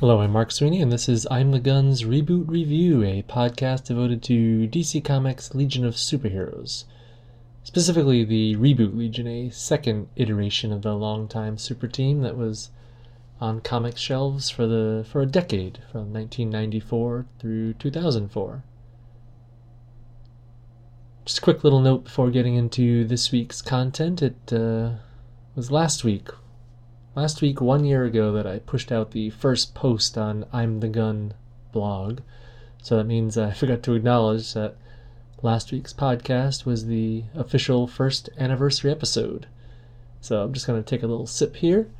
Hello, I'm Mark Sweeney, and this is I'm the Gun's Reboot Review, a podcast devoted to DC Comics' Legion of Superheroes. Specifically, the Reboot Legion, a second iteration of the longtime super team that was on comic shelves for the for a decade, from 1994 through 2004. Just a quick little note before getting into this week's content. It uh, was last week last week, one year ago, that I pushed out the first post on I'm the Gun blog. So that means I forgot to acknowledge that last week's podcast was the official first anniversary episode. So I'm just going to take a little sip here.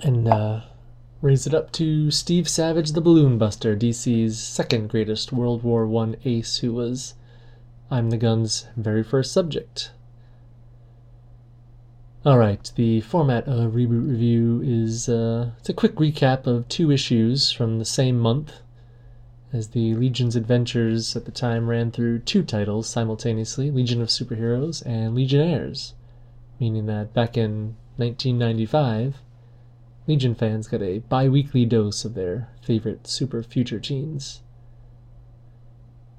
And uh, raise it up to Steve Savage, the Balloon Buster, DC's second greatest World War I ace, who was I'm the Gun's very first subject. All right, the format of Reboot Review is uh, it's a quick recap of two issues from the same month, as the Legion's adventures at the time ran through two titles simultaneously Legion of Superheroes and Legionnaires, meaning that back in 1995, Legion fans got a bi weekly dose of their favorite super future teens.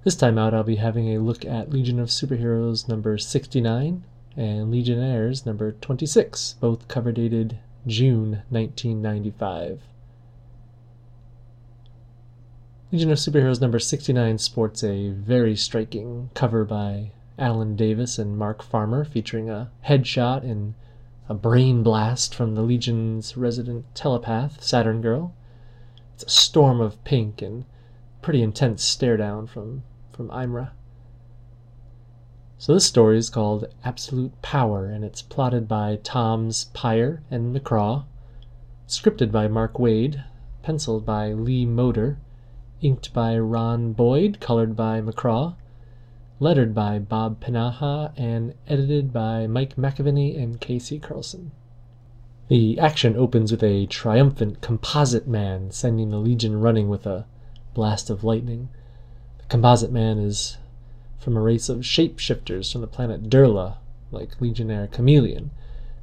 This time out, I'll be having a look at Legion of Superheroes number 69 and Legionnaires number 26, both cover dated June 1995. Legion of Superheroes number 69 sports a very striking cover by Alan Davis and Mark Farmer featuring a headshot and a brain blast from the Legion's resident telepath, Saturn Girl. It's a storm of pink and pretty intense stare down from, from Imra. So this story is called Absolute Power, and it's plotted by Toms Peyer and McCraw, scripted by Mark Waid, penciled by Lee Moder, inked by Ron Boyd, colored by McCraw, lettered by Bob Pinaha, and edited by Mike McAvennie and KC Carlson. The action opens with a triumphant composite man sending the Legion running with a blast of lightning. The composite man is from a race of shapeshifters from the planet Durla, like Legionnaire Chameleon,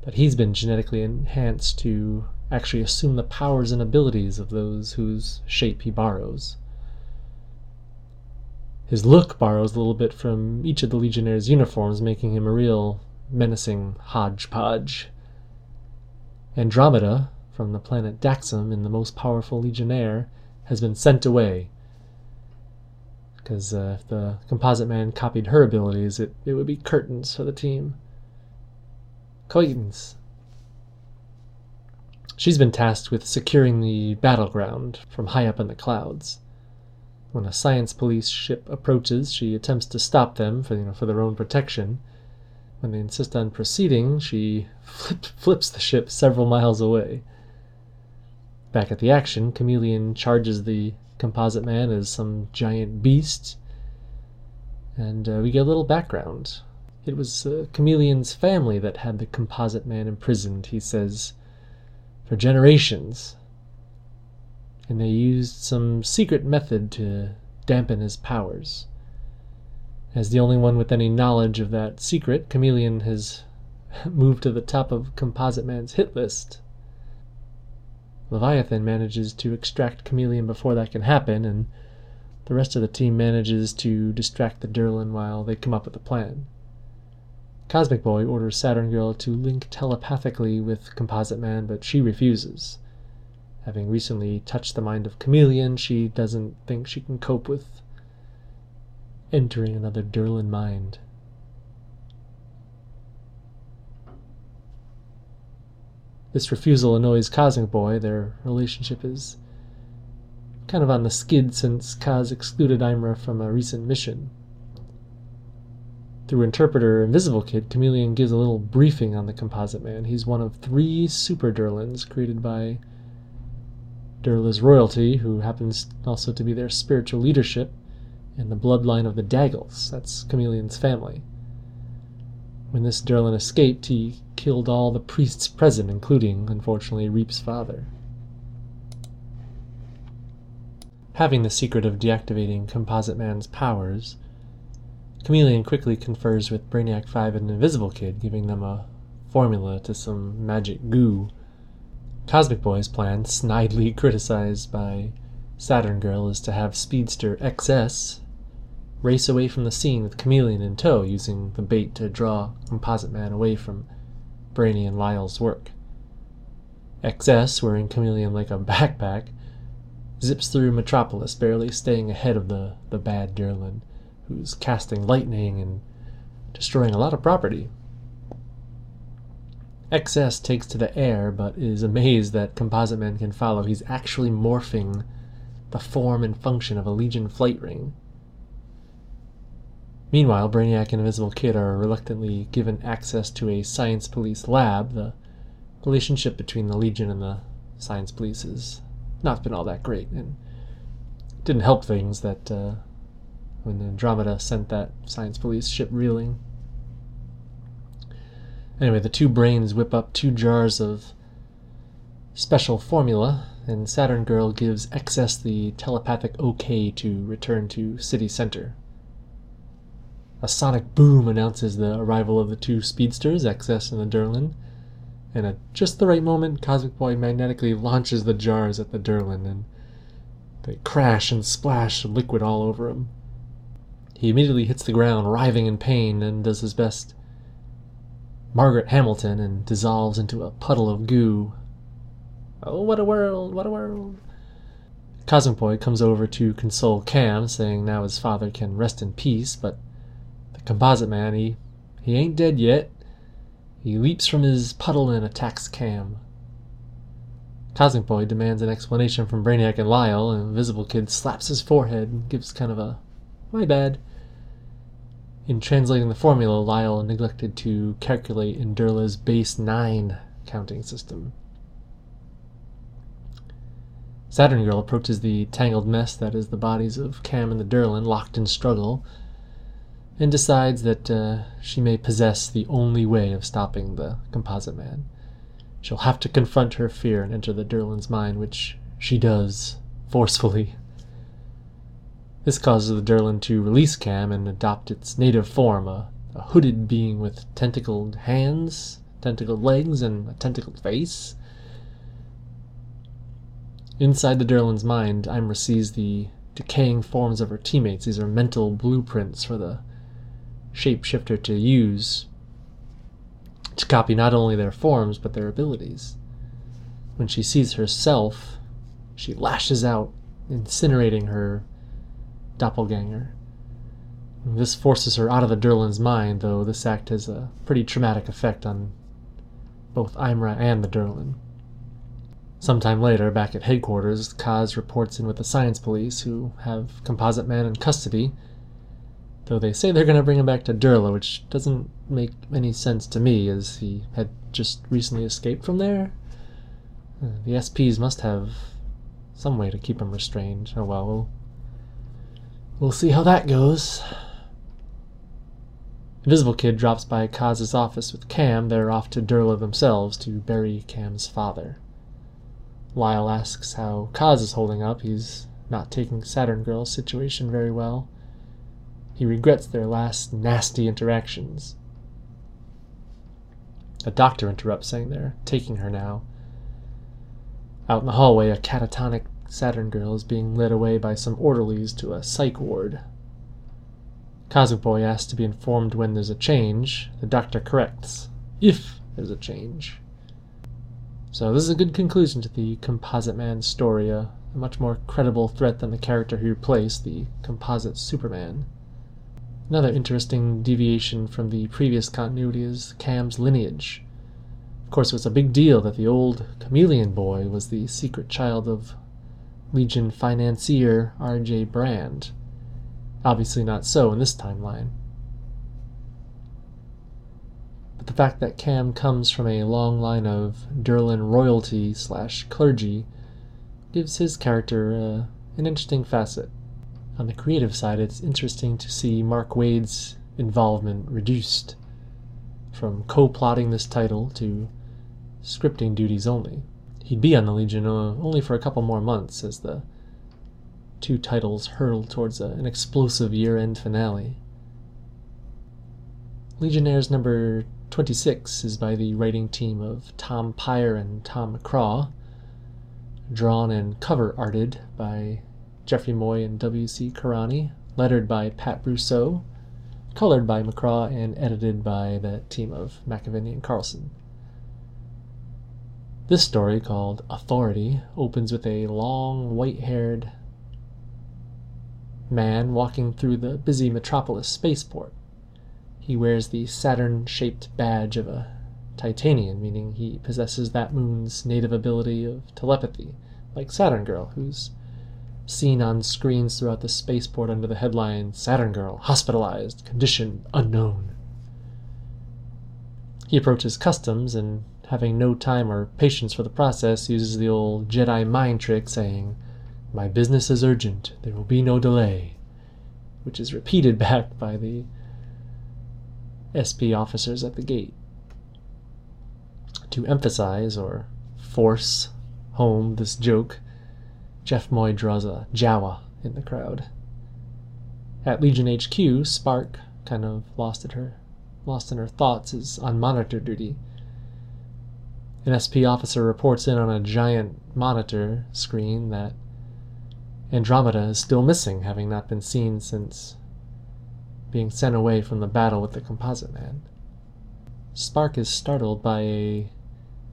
but he's been genetically enhanced to actually assume the powers and abilities of those whose shape he borrows. His look borrows a little bit from each of the Legionnaire's uniforms, making him a real menacing hodgepodge. Andromeda, from the planet Daxam in the most powerful Legionnaire, has been sent away because uh, if the composite man copied her abilities, it, it would be curtains for the team. Coitens. She's been tasked with securing the battleground from high up in the clouds. When a science police ship approaches, she attempts to stop them for, you know, for their own protection. When they insist on proceeding, she flip, flips the ship several miles away. Back at the action, Chameleon charges the Composite Man is some giant beast. And uh, we get a little background. It was uh, Chameleon's family that had the Composite Man imprisoned, he says, for generations. And they used some secret method to dampen his powers. As the only one with any knowledge of that secret, Chameleon has moved to the top of Composite Man's hit list. Leviathan manages to extract Chameleon before that can happen, and the rest of the team manages to distract the Durlan while they come up with a plan. Cosmic Boy orders Saturn Girl to link telepathically with Composite Man, but she refuses. Having recently touched the mind of Chameleon, she doesn't think she can cope with entering another Durlan mind. This refusal annoys Cosmic Boy. Their relationship is kind of on the skid since Kaz excluded Imra from a recent mission. Through interpreter Invisible Kid, Chameleon gives a little briefing on the Composite Man. He's one of three Super Durlans created by Durla's royalty, who happens also to be their spiritual leadership, and the bloodline of the Daggles. That's Chameleon's family. When this Durlan escaped, he killed all the priests present, including, unfortunately, Reep's father. Having the secret of deactivating Composite Man's powers, Chameleon quickly confers with Brainiac 5 and Invisible Kid, giving them a formula to some magic goo Cosmic Boy's plan, snidely criticized by Saturn Girl, is to have Speedster XS race away from the scene with Chameleon in tow, using the bait to draw Composite Man away from Brainy and Lyle's work. XS, wearing Chameleon like a backpack, zips through Metropolis, barely staying ahead of the, the bad Durlan, who's casting lightning and destroying a lot of property. XS takes to the air, but is amazed that Composite Man can follow. He's actually morphing the form and function of a Legion flight ring. Meanwhile, Brainiac and Invisible Kid are reluctantly given access to a science police lab. The relationship between the Legion and the science police has not been all that great, and didn't help things that uh, when Andromeda sent that science police ship reeling. Anyway, the two brains whip up two jars of special formula, and Saturn Girl gives XS the telepathic okay to return to City Center. A sonic boom announces the arrival of the two speedsters, XS and the Durlan. and at just the right moment, Cosmic Boy magnetically launches the jars at the Durlan, and they crash and splash liquid all over him. He immediately hits the ground, writhing in pain, and does his best Margaret Hamilton and dissolves into a puddle of goo. Oh, what a world! What a world! Cosmic Boy comes over to console Cham, saying now his father can rest in peace, but Composite Man, he, he ain't dead yet. He leaps from his puddle and attacks Cham. Cosmic demands an explanation from Brainiac and Lyle, and Invisible Kid slaps his forehead and gives kind of a, my bad. In translating the formula, Lyle neglected to calculate in Durla's base 9 counting system. Saturn Girl approaches the tangled mess that is the bodies of Cham and the Durlan locked in struggle and decides that uh, she may possess the only way of stopping the composite man. She'll have to confront her fear and enter the Durlan's mind, which she does, forcefully. This causes the Durlan to release Cham and adopt its native form, a, a hooded being with tentacled hands, tentacled legs, and a tentacled face. Inside the Durlan's mind, Imra sees the decaying forms of her teammates. These are mental blueprints for the shapeshifter to use to copy not only their forms but their abilities. When she sees herself, she lashes out, incinerating her doppelganger. This forces her out of the Durlan's mind, though this act has a pretty traumatic effect on both Imra and the Durlan. Sometime later, back at headquarters, Kaz reports in with the science police, who have Composite Man in custody Though they say they're going to bring him back to Durla, which doesn't make any sense to me, as he had just recently escaped from there. Uh, the SPs must have some way to keep him restrained. Oh well, we'll, we'll see how that goes. Invisible Kid drops by Kaz's office with Cham. They're off to Durla themselves to bury Cham's father. Lyle asks how Kaz is holding up. He's not taking Saturn Girl's situation very well. He regrets their last nasty interactions. A doctor interrupts, saying they're taking her now. Out in the hallway, a catatonic Saturn girl is being led away by some orderlies to a psych ward. Cosmic Boy asks to be informed when there's a change. The doctor corrects, if there's a change. So, this is a good conclusion to the Composite Man story, a, a much more credible threat than the character who replaced, the Composite Superman. Another interesting deviation from the previous continuity is Cham's lineage. Of course, it was a big deal that the old chameleon boy was the secret child of Legion financier R.J. Brand. Obviously, not so in this timeline. But the fact that Cham comes from a long line of Durlan royalty slash clergy gives his character uh, an interesting facet. On the creative side, it's interesting to see Mark Waid's involvement reduced from co plotting this title to scripting duties only. He'd be on the Legion uh, only for a couple more months as the two titles hurtle towards a, an explosive year end finale. Legionnaires number 26 is by the writing team of Tom Peyer and Tom McCraw, drawn and cover arted by Jeffrey Moy and W.C. Carani, lettered by Pat Brousseau, colored by McCraw, and edited by that team of McAvennie and Carlson. This story, called Authority, opens with a long, white haired man walking through the busy metropolis spaceport. He wears the Saturn shaped badge of a Titanian, meaning he possesses that moon's native ability of telepathy, like Saturn Girl, who's seen on screens throughout the spaceport under the headline Saturn Girl hospitalized, condition unknown. He approaches customs and, having no time or patience for the process, uses the old Jedi mind trick saying, My business is urgent, there will be no delay, which is repeated back by the SP officers at the gate. To emphasize or force home this joke, Jeff Moy draws a Jawa in the crowd. At Legion HQ, Spark, kind of lost at her lost in her thoughts, is on monitor duty. An SP officer reports in on a giant monitor screen that Andromeda is still missing, having not been seen since being sent away from the battle with the composite man. Spark is startled by a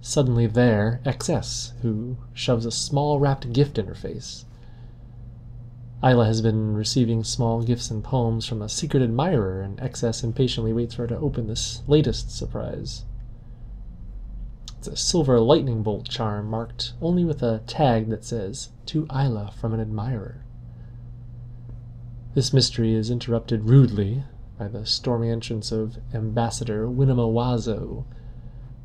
suddenly there XS, who shoves a small wrapped gift in her face. Ayla has been receiving small gifts and poems from a secret admirer, and XS impatiently waits for her to open this latest surprise. It's a silver lightning bolt charm marked only with a tag that says, To Ayla from an admirer. This mystery is interrupted rudely by the stormy entrance of Ambassador Winema Wazo,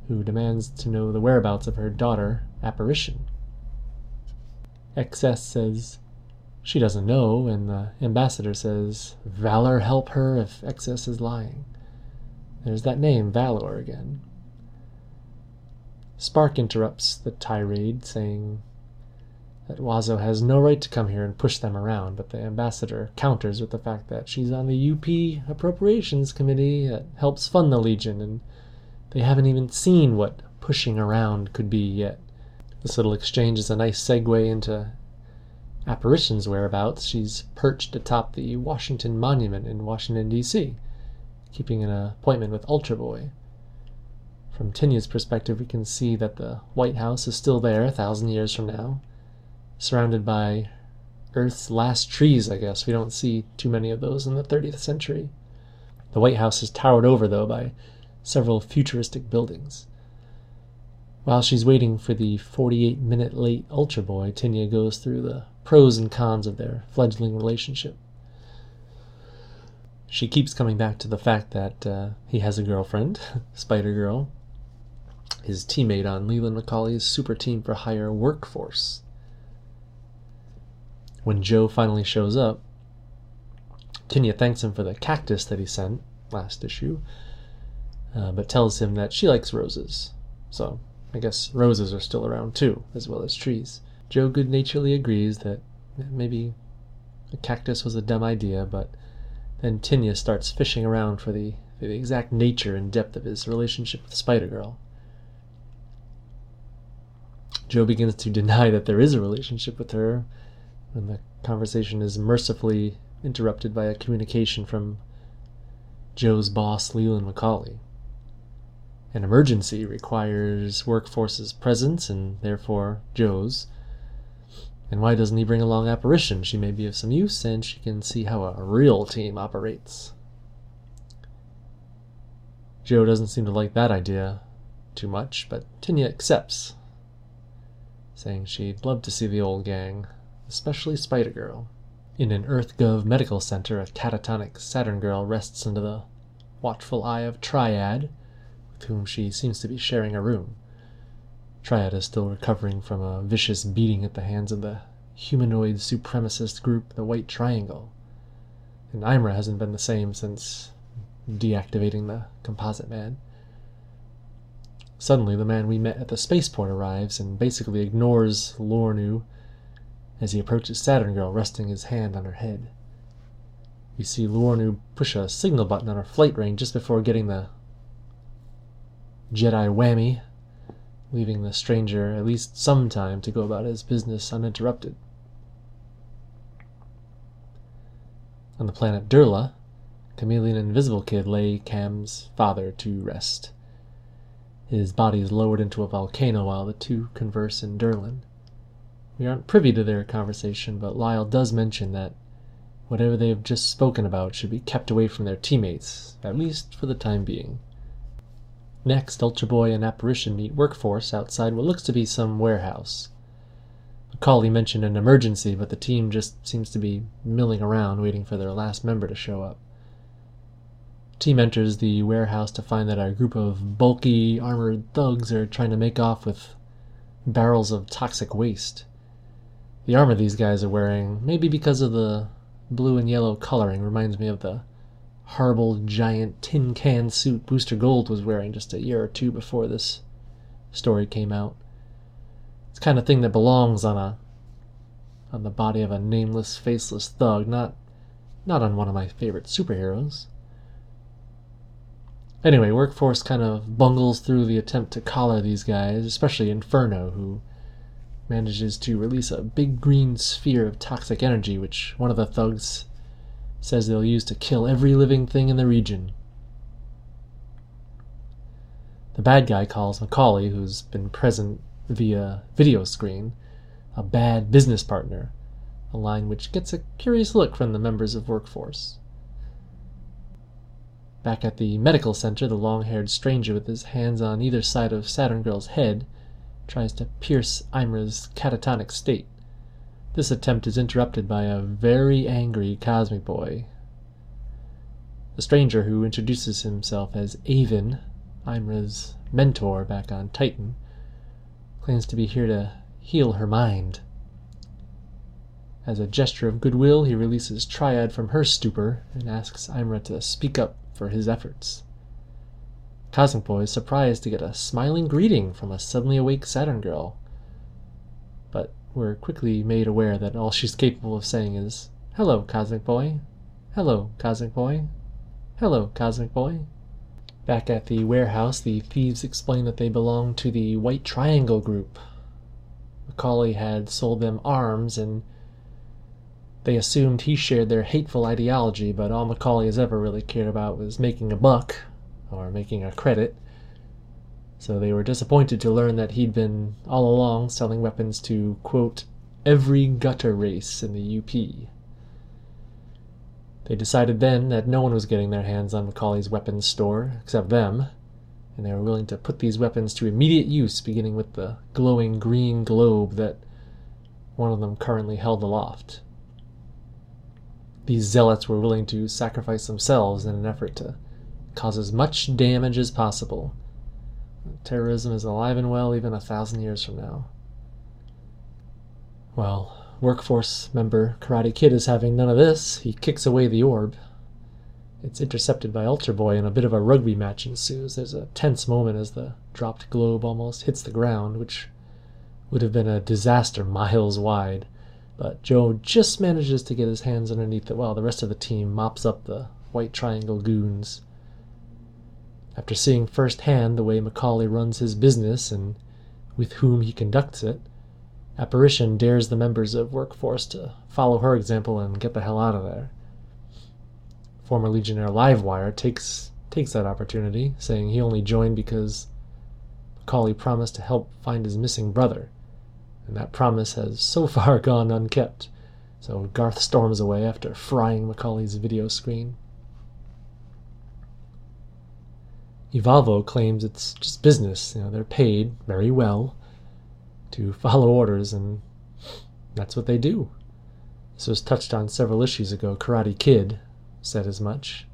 who demands to know the whereabouts of her daughter, Apparition. XS says she doesn't know, and the ambassador says, Valor help her if XS is lying. There's that name, Valor, again. Spark interrupts the tirade, saying that Wazo has no right to come here and push them around, but the ambassador counters with the fact that she's on the UP Appropriations Committee that helps fund the Legion, and they haven't even seen what pushing around could be yet. This little exchange is a nice segue into Apparition's whereabouts. She's perched atop the Washington Monument in Washington, D.C., keeping an appointment with Ultra Boy. From Tinya's perspective, we can see that the White House is still there a thousand years from now surrounded by Earth's last trees, I guess. We don't see too many of those in the 30th century. The White House is towered over, though, by several futuristic buildings. While she's waiting for the 48 minute late Ultra Boy, Tinya goes through the pros and cons of their fledgling relationship. She keeps coming back to the fact that uh, he has a girlfriend, Spider Girl, his teammate on Leland McCauley's Super Team for Hire workforce. When Joe finally shows up, Tinya thanks him for the cactus that he sent last issue, uh, but tells him that she likes roses. So I guess roses are still around too, as well as trees. Joe good naturedly agrees that maybe a cactus was a dumb idea, but then Tinya starts fishing around for the, for the exact nature and depth of his relationship with Spider Girl. Joe begins to deny that there is a relationship with her, and the conversation is mercifully interrupted by a communication from Joe's boss, Leland McCauley. An emergency requires Workforce's presence and therefore Joe's. And why doesn't he bring along Apparition? She may be of some use and she can see how a real team operates. Joe doesn't seem to like that idea too much, but Tinya accepts, saying she'd love to see the old gang especially Spider Girl. In an EarthGov medical center, a catatonic Saturn Girl rests under the watchful eye of Triad, with whom she seems to be sharing a room. Triad is still recovering from a vicious beating at the hands of the humanoid supremacist group, the White Triangle. And Imra hasn't been the same since deactivating the composite man. Suddenly, the man we met at the spaceport arrives and basically ignores Luornu as he approaches Saturn Girl, resting his hand on her head. We see Luornu push a signal button on her flight ring just before getting the Jedi whammy, leaving the stranger at least some time to go about his business uninterrupted. On the planet Durla, Chameleon Invisible Kid lay Cham's father to rest. His body is lowered into a volcano while the two converse in Durlan. We aren't privy to their conversation, but Lyle does mention that whatever they have just spoken about should be kept away from their teammates, at least for the time being. Next, Ultra Boy and Apparition meet Workforce outside what looks to be some warehouse. McCauley mentioned an emergency, but the team just seems to be milling around waiting for their last member to show up. Team enters the warehouse to find that a group of bulky, armored thugs are trying to make off with barrels of toxic waste. The armor these guys are wearing, maybe because of the blue and yellow coloring, reminds me of the horrible giant tin can suit Booster Gold was wearing just a year or two before this story came out. It's kind of thing that belongs on a on the body of a nameless, faceless thug, not not on one of my favorite superheroes. Anyway, Workforce kind of bungles through the attempt to collar these guys, especially Inferno, who manages to release a big green sphere of toxic energy, which one of the thugs says they'll use to kill every living thing in the region. The bad guy calls McCauley, who's been present via video screen, a bad business partner, a line which gets a curious look from the members of Workforce. Back at the medical center, the long haired stranger with his hands on either side of Saturn Girl's head tries to pierce Imra's catatonic state. This attempt is interrupted by a very angry Cosmic Boy. The stranger, who introduces himself as Avon, Imra's mentor back on Titan, claims to be here to heal her mind. As a gesture of goodwill, he releases Triad from her stupor and asks Imra to speak up for his efforts. Cosmic Boy is surprised to get a smiling greeting from a suddenly awake Saturn girl. We're quickly made aware that all she's capable of saying is, Hello, Cosmic Boy. Hello, Cosmic Boy. Hello, Cosmic Boy. Back at the warehouse, the thieves explain that they belong to the White Triangle Group. McCauley had sold them arms, and they assumed he shared their hateful ideology, but all McCauley has ever really cared about was making a buck or making a credit. So they were disappointed to learn that he'd been all along selling weapons to, quote, every gutter race in the UP. They decided then that no one was getting their hands on McCauley's weapons store except them, and they were willing to put these weapons to immediate use, beginning with the glowing green globe that one of them currently held aloft. These zealots were willing to sacrifice themselves in an effort to cause as much damage as possible. Terrorism is alive and well even a thousand years from now. Well, workforce member Karate Kid is having none of this. He kicks away the orb. It's intercepted by Ultra Boy, and a bit of a rugby match ensues. There's a tense moment as the dropped globe almost hits the ground, which would have been a disaster miles wide. But Joe just manages to get his hands underneath it while the rest of the team mops up the White Triangle goons. After seeing firsthand the way McCauley runs his business and with whom he conducts it, Apparition dares the members of Workforce to follow her example and get the hell out of there. Former Legionnaire Livewire takes takes that opportunity, saying he only joined because McCauley promised to help find his missing brother, and that promise has so far gone unkept. So Garth storms away after frying McCauley's video screen. Evolvo claims it's just business. You know, they're paid very well to follow orders, and that's what they do. This was touched on several issues ago. Karate Kid said as much.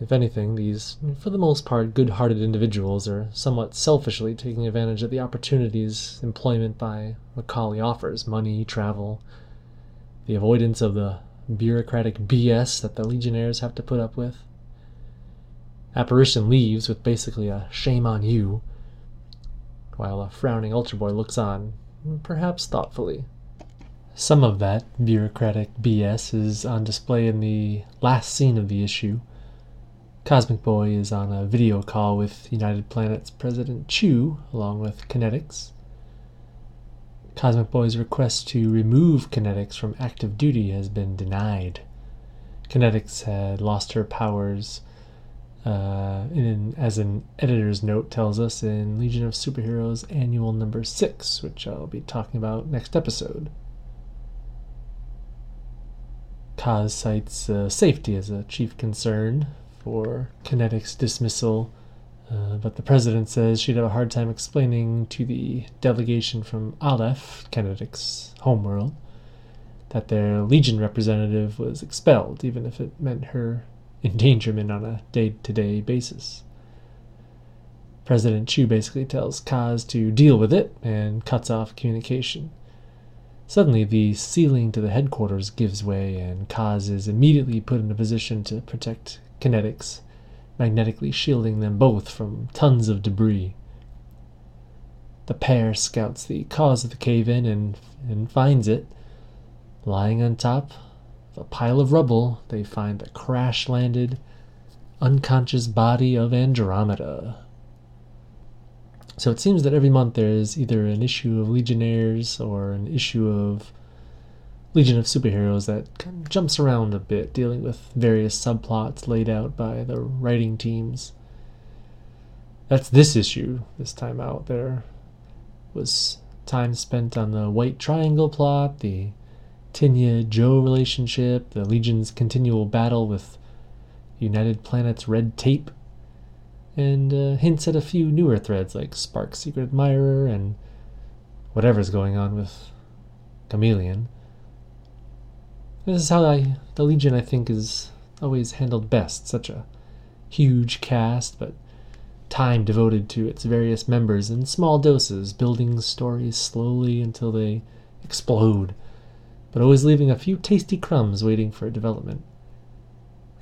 If anything, these, for the most part, good hearted individuals are somewhat selfishly taking advantage of the opportunities employment by McCauley offers money, travel, the avoidance of the bureaucratic BS that the Legionnaires have to put up with. Apparition leaves with basically a shame on you, while a frowning Ultra Boy looks on, perhaps thoughtfully. Some of that bureaucratic BS is on display in the last scene of the issue. Cosmic Boy is on a video call with United Planet's President Chu, along with Kinetix. Cosmic Boy's request to remove Kinetix from active duty has been denied. Kinetix had lost her powers, uh, in, as an editor's note tells us in Legion of Superheroes Annual Number 6, which I'll be talking about next episode. Kaz cites uh, safety as a chief concern for Kinetix's dismissal, uh, but the president says she'd have a hard time explaining to the delegation from Aleph, Kinetix's homeworld, that their Legion representative was expelled, even if it meant her endangerment on a day to day basis. President Chu basically tells Kaz to deal with it and cuts off communication. Suddenly, the ceiling to the headquarters gives way, and Kaz is immediately put in a position to protect Kinetix, magnetically shielding them both from tons of debris. The pair scouts the cause of the cave in and, and finds it. Lying on top a pile of rubble, they find the crash landed, unconscious body of Andromeda. So it seems that every month there is either an issue of Legionnaires or an issue of Legion of Superheroes that kind of jumps around a bit, dealing with various subplots laid out by the writing teams. That's this issue this time out. There was time spent on the White Triangle plot, the Tinya Joe relationship, the Legion's continual battle with United Planet's red tape, and uh, hints at a few newer threads like Spark's Secret Admirer and whatever's going on with Chameleon. This is how I, the Legion, I think, is always handled best. Such a huge cast, but time devoted to its various members in small doses, building stories slowly until they explode but always leaving a few tasty crumbs waiting for development.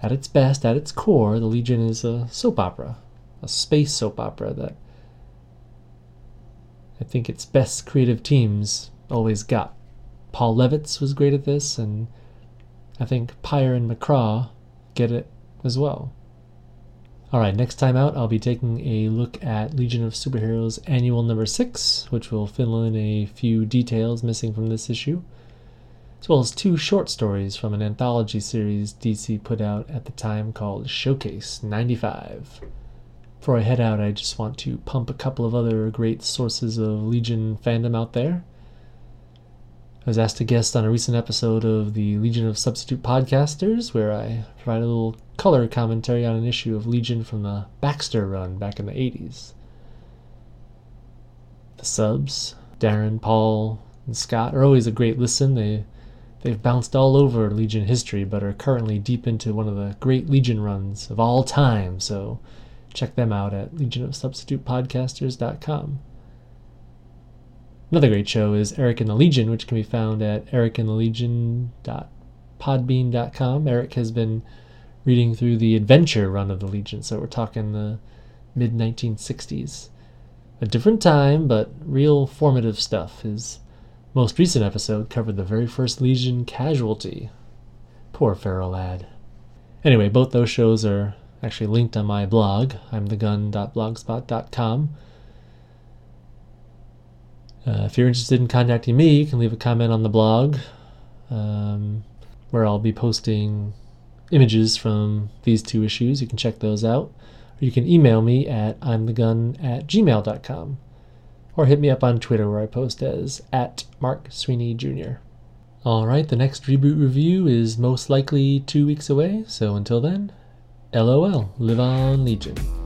At its best, at its core, the Legion is a soap opera, a space soap opera that I think its best creative teams always got. Paul Levitz was great at this, and I think Peyer and McCraw get it as well. Alright, next time out, I'll be taking a look at Legion of Superheroes Annual Number 6, which will fill in a few details missing from this issue as well as two short stories from an anthology series DC put out at the time called Showcase 95. Before I head out, I just want to pump a couple of other great sources of Legion fandom out there. I was asked to guest on a recent episode of the Legion of Substitute Podcasters, where I provide a little color commentary on an issue of Legion from the Baxter run back in the 80s. The subs, Darren, Paul, and Scott, are always a great listen. They They've bounced all over Legion history, but are currently deep into one of the great Legion runs of all time, so check them out at legionofsubstitutepodcasters.com. Another great show is Eric and the Legion, which can be found at ericandthelegion.podbean.com. Eric has been reading through the adventure run of the Legion, so we're talking the mid 1960s. A different time, but real formative stuff. His most recent episode covered the very first Legion casualty. Poor Ferro lad. Anyway, both those shows are actually linked on my blog, imthegun.blogspot.com. Uh, if you're interested in contacting me, you can leave a comment on the blog, um, where I'll be posting images from these two issues. You can check those out. Or you can email me at imthegun at gmail.com or hit me up on Twitter where I post as at Mark Sweeney Jr. Alright, the next reboot review is most likely two weeks away, so until then, LOL, live on Legion.